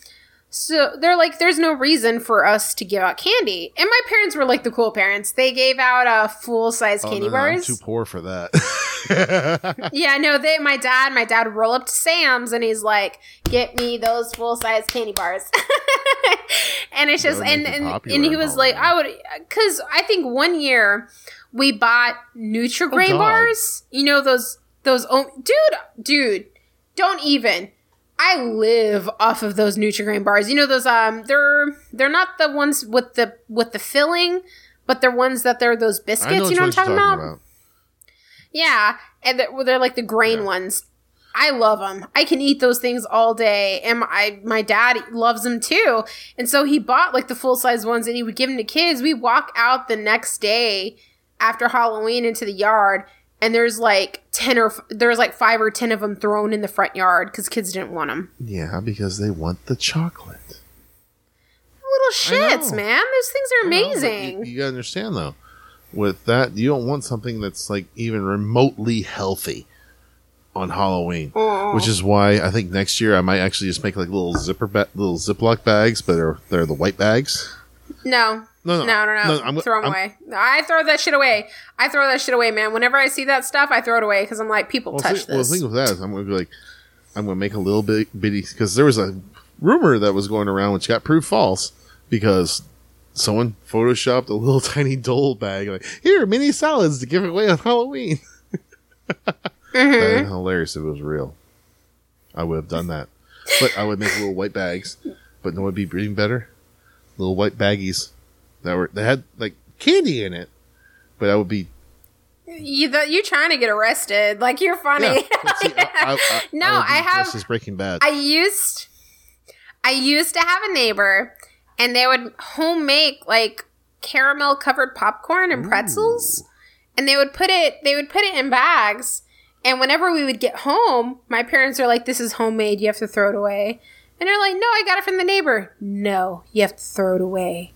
So they're like, there's no reason for us to give out candy. And my parents were like the cool parents. They gave out uh, full size oh, candy no, no, I'm bars. too poor for that. (laughs) yeah, no, they my dad, my dad roll up to Sam's and he's like, "Get me those full size candy bars." (laughs) and it's just and it and, and he was like, I would cuz I think one year we bought Nutrigrain Oh, bars. You know those those oh, dude, dude, don't even I live off of those Nutrigrain bars. You know those um they're they're not the ones with the with the filling, but they're ones that they're those biscuits, know you know what I'm ones talking you're about? Yeah, and they're, well, they're like the grain Yeah. ones. I love them. I can eat those things all day, and my my dad loves them too. And so he bought like the full size ones, and he would give them to kids. We walk out the next day after Halloween into the yard, and there's like ten or f- there's like five or ten of them thrown in the front yard because kids didn't want them. Yeah, because they want the chocolate. Little shits, man. Those things are I know, amazing. You, you gotta understand though, with that, you don't want something that's like even remotely healthy on Halloween. Which is why I think next year I might actually just make like little zipper ba- little Ziploc bags, but they're they're the white bags. no, No, No, no, no. I'm- throw them I'm- away. I throw that shit away. I throw that shit away, man. Whenever I see that stuff, I throw it away because I'm like, people Well, touch thi- well, the thing with that is I'm gonna be like, I'm gonna make a little bit bitty because there was a rumor that was going around which got proved false because someone photoshopped a little (laughs) tiny dole bag like here mini salads to give away on Halloween. (laughs) Mhm. Hilarious if it was real. I would have done that. But I would make little white bags. But no, it'd be breathing better. Little white baggies that were that had like candy in it. But I would be You th- you trying to get arrested? Like you're funny. yeah. see, I- I- I- (laughs) no, I have. dressed as Breaking Bad. I used. I used to have a neighbor, and they would home make like caramel covered popcorn and pretzels, and they would put it. They would put it in bags. And whenever we would get home, my parents are like, "This is homemade. You have to throw it away." And they're like, "No, I got it from the neighbor." No, you have to throw it away.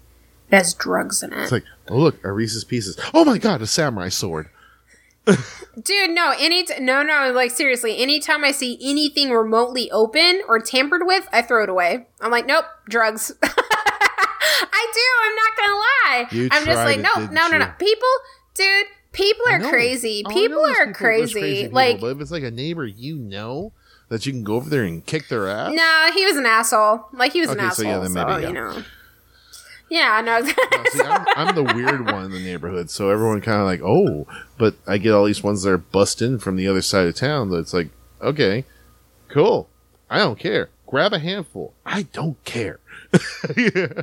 It has drugs in it. It's like, oh look, a Reese's Pieces. Oh my god, a samurai sword. (laughs) Dude, no, any t- no, no, like seriously, anytime I see anything remotely open or tampered with, I throw it away. I'm like, nope, drugs. (laughs) I do. I'm not gonna lie. You I'm just tried like, it, no, no, no, no. People, dude, people are crazy. Oh, people are people- there's crazy. people, like, but if it's like a neighbor you know that you can go over there and kick their ass. no, he was an asshole. Like he was an Okay, so asshole. yeah, then maybe, so, yeah. you know. Yeah, no. (laughs) No, see, I'm, I'm the weird one in the neighborhood, so everyone kind of like, oh, but I get all these ones that are bust in from the other side of town. That's like, okay, cool. I don't care. Grab a handful. I don't care. (laughs) Yeah.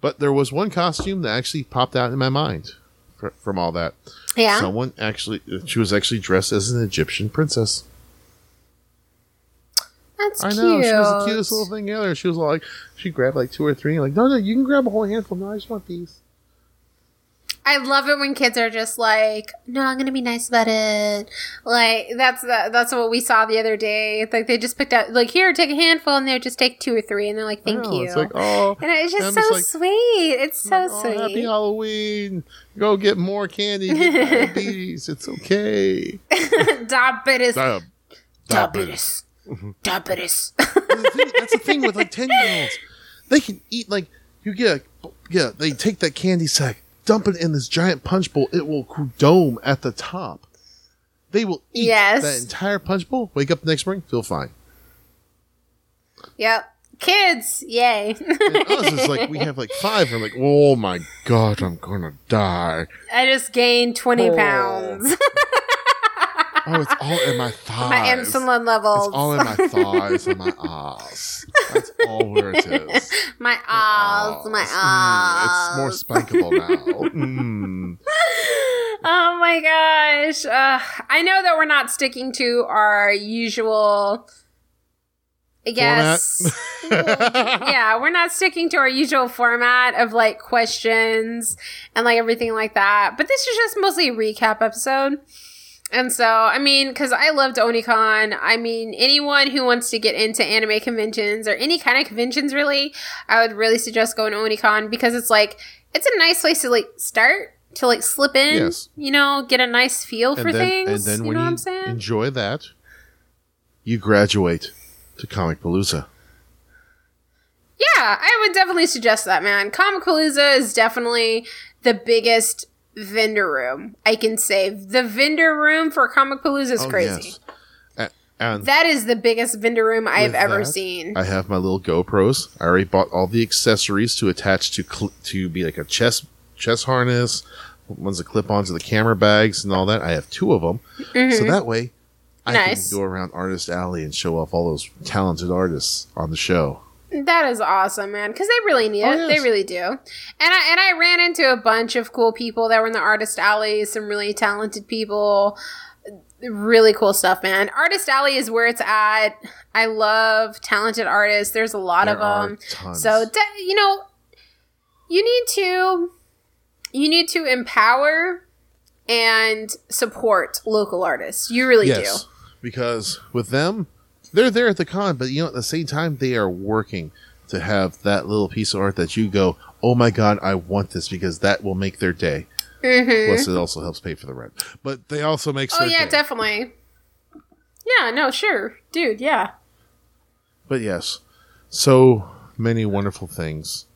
But there was one costume that actually popped out in my mind fr- from all that. yeah. Someone actually, she was actually dressed as an Egyptian princess. That's I cute. know she was the cutest little thing ever. She was like, she grabbed like two or three, like, no, no, you can grab a whole handful. No, I just want these. I love it when kids are just like, "No, I'm gonna be nice about it." Like that's the, that's what we saw the other day. Like they just picked out, like, "Here, take a handful," and they just take two or three, and they're like, "Thank you." It's like, oh, and it's just so just like- sweet. It's so oh, sweet. happy Halloween. Go get more candy. Get (laughs) diabetes. It's okay. (laughs) Diabetes. Diab- Diabetes. Diabetes. That's the thing- That's the (laughs) thing with like 10 year olds. They can eat, like, you get a, yeah, they take that candy sack, dump it in this giant punch bowl. It will dome at the top. They will eat Yes. that entire punch bowl, wake up the next morning, feel fine. yep. Kids, yay. And us is like, we have like five. I'm like, oh my God, I'm going to die. I just gained 20 Oh. pounds. (laughs) Oh, it's all in my (laughs) thighs. my insulin levels. It's all in my thighs and my ass. That's all where it is. (laughs) my ass, my Ass. Mm, it's more spankable now. (laughs) Mm. Oh my gosh. Uh, I know that we're not sticking to our usual. I guess. yeah, we're not sticking to our usual format of like questions and like everything like that. But this is just mostly a recap episode. And so, I mean, because I loved Onicon, I mean, anyone who wants to get into anime conventions or any kind of conventions, really, I would really suggest going to Onicon because it's like, it's a nice place to like start, to like slip in, Yes. you know, get a nice feel for then, things. and then you when know you what I'm saying? enjoy that, you graduate to Comicpalooza. Yeah, I would definitely suggest that, man. Comicpalooza is definitely the biggest vendor room I can say. The vendor room for Comicpalooza is Oh, crazy. yes. And That is the biggest vendor room I've ever that, seen. I have my little GoPros. I already bought all the accessories to attach to cl- to be like a chest chest harness, ones that clip onto the camera bags and all that. I have two of them, so that way I Mm-hmm. Nice. can go around Artist Alley and show off all those talented artists on the show. That is awesome, man. Because they really need Oh, it. yes. They really do. And I and I ran into a bunch of cool people that were in the artist alley. Some really talented people. Really cool stuff, man. Artist alley is where it's at. I love talented artists. There's a lot There of them. tons. So you know, you need to you need to empower and support local artists. You really yes, do. because with them, they're there at the con, but you know at the same time they are working to have that little piece of art that you go, oh my god, I want this because that will make their day. Mm-hmm. Plus, it also helps pay for the rent. But they also make. Oh yeah, day. definitely. Yeah, no, sure, dude. Yeah. But yes, so many wonderful things.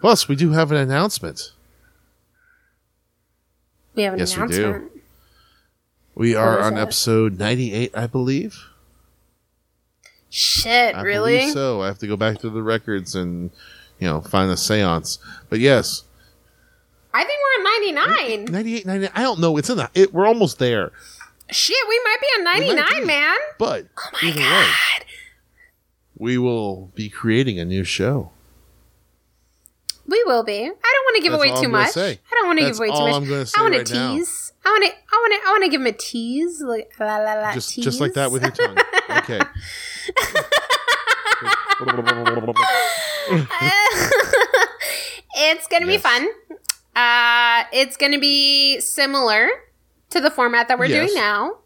Plus, we do have an announcement. We have an Yes, we do. announcement. We are on episode ninety-eight, I believe. Shit, I really? so. I have to go back through the records and you know find a séance. But yes, I think we're at 99. 98, 99. I don't know. It's in the. It, we're almost there. Shit, we might be at 99, be. man. But Oh my either way, god. we will be creating a new show. We will be. I don't want to give That's away too much. say. I don't want to give away too much. Say want to right now. tease. I want to. I want to. I want to give him a tease, like la la la. Just tease. just like that with your tongue. Okay. (laughs) (laughs) it's gonna be fun. Uh, it's gonna be similar to the format that we're Yes. doing now.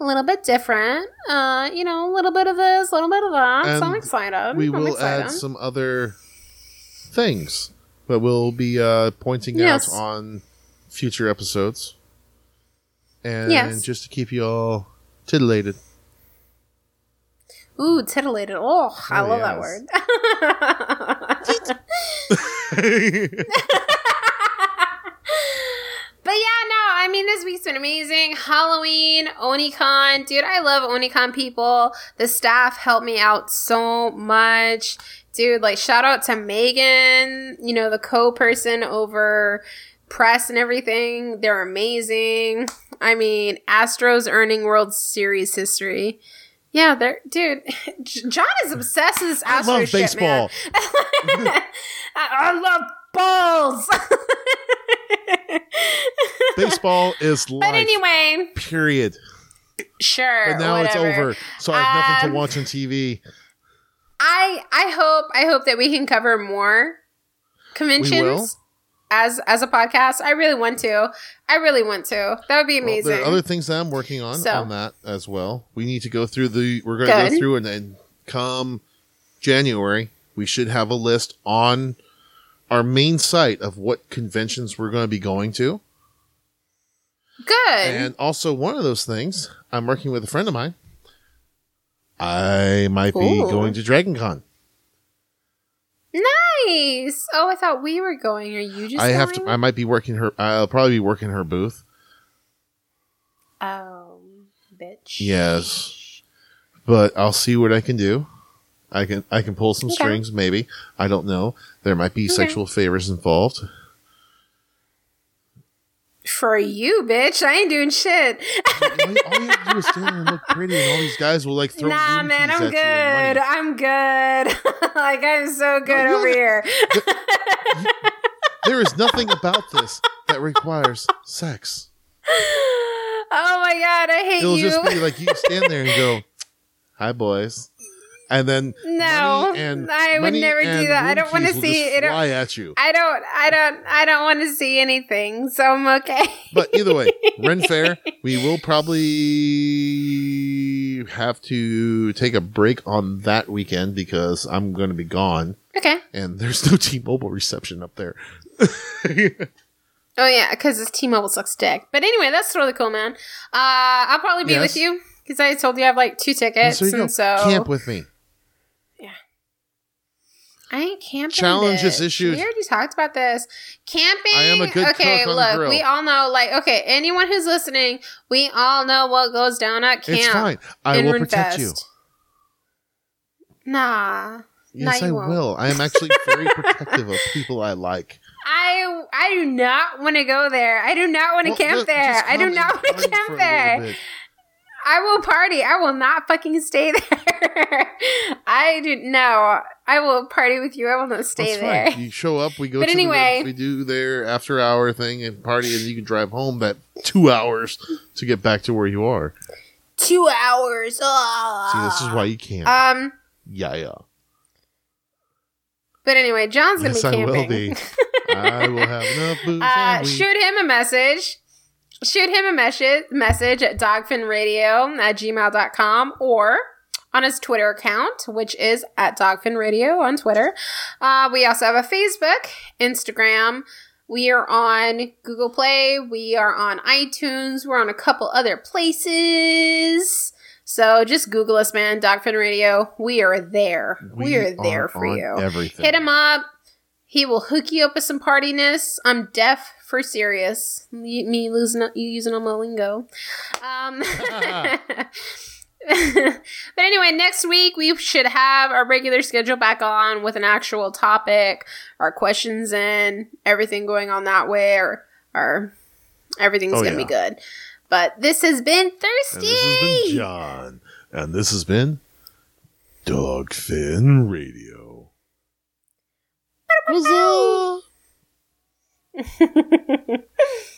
A little bit different. Uh, you know, a little bit of this, a little bit of that. so I'm And excited. we I'm will excited. add some other things, but we'll be uh, pointing Yes. out on future episodes, and Yes. just to keep you all titillated. Ooh, titillated. Oh, I Oh, love yes. that word. (laughs) But yeah, no, I mean, this week's been amazing. Halloween, Onicon. Dude, I love Onicon people. The staff helped me out so much. Dude, like, shout out to Megan, you know, the co person over press and everything. They're amazing. I mean, Astros earning World Series history. Yeah, they're, dude, (laughs) John is obsessed with this I Astro love shit, baseball. (laughs) (laughs) I, I love balls. Baseball is life. But anyway, period. sure. But now it's over, so I have nothing Um, to watch on TV. I I hope I hope that we can cover more conventions as as a podcast. I really want to. I really want to. That would be Well, amazing. there are other things that I'm working on So. on that as well. We need to go through the. We're going to go through and then come January, we should have a list on our main site of what conventions we're going to be going to. Good. And also, one of those things, I'm working with a friend of mine. I might be Ooh. going to Dragon Con. Nice. Oh, I thought we were going. Are you just? I have to. I might be working her. I'll probably be working her booth. Oh, bitch. Yes. but I'll see what I can do. I can I can pull some Okay. strings, maybe. I don't know. There might be Okay. sexual favors involved. For you, bitch. I ain't doing shit. all, you, have to do is stand there and look pretty, and all these guys will like throw. nah, man, keys I'm you good. I'm good. (laughs) like I'm so good you're over (laughs) the- here. There is nothing about this that requires sex. (laughs) oh my god, I hate It'll you. just be like you stand there and go, "Hi, boys," and then No, and I would never do that. I don't wanna see- just I don't- Fly at you. I don't I don't I don't want to see anything, so I'm okay. But either way, (laughs) Ren Fair, we will probably have to take a break on that weekend because I'm going to be gone okay. and there's no (laughs) T-Mobile reception up there. (laughs) Oh yeah, because this T-Mobile sucks dick. But anyway, that's really cool, man. Uh, I'll probably be Yes. with you because I told you I have like two tickets, so you go. and so Camp with me. I ain't camping. Challenges, is bitch. issued. We already talked about this. Camping. I am a good okay, cook on the look, grill. we all know. Like, okay, anyone who's listening, we all know what goes down at camp. It's fine. I will protect you. Nah, Yes, No, I won't. will. I am actually very protective of (laughs) people I like. I I do not want to go there. I do not want to Well, camp just- there. I do not want to camp there. I will party. I will not fucking stay (laughs) there. I do no. I will party with you. I will not stay That's there. fine. You show up, we go But to anyway. the, we do their after hour thing and party, and you can drive home that two hours to get back to where you are. Two hours. See, this is why you can't. Um. yeah, yeah. But anyway, John's gonna Yes, be I will be. (laughs) I will have enough booze. Uh, shoot him a message. Shoot him a message message at dogfinradio at gmail.com or on his Twitter account, which is at dogfinradio on Twitter. Uh, we also have a Facebook, Instagram. We are on Google Play. We are on iTunes. We're on a couple other places. So just Google us, man. Dogfin Radio. We are there. We, are there for on you. Everything. Hit him up. He will hook you up with some partiness. I'm deaf for serious. Me, me losing you using all my lingo. Um, (laughs) (laughs) (laughs) but anyway, next week we should have our regular schedule back on with an actual topic, our questions in, everything going on that way, or, or everything's Oh, gonna be good. But this has been And thirsty. this has been John, and this has been Dogfin Radio. Huzzah! (laughs)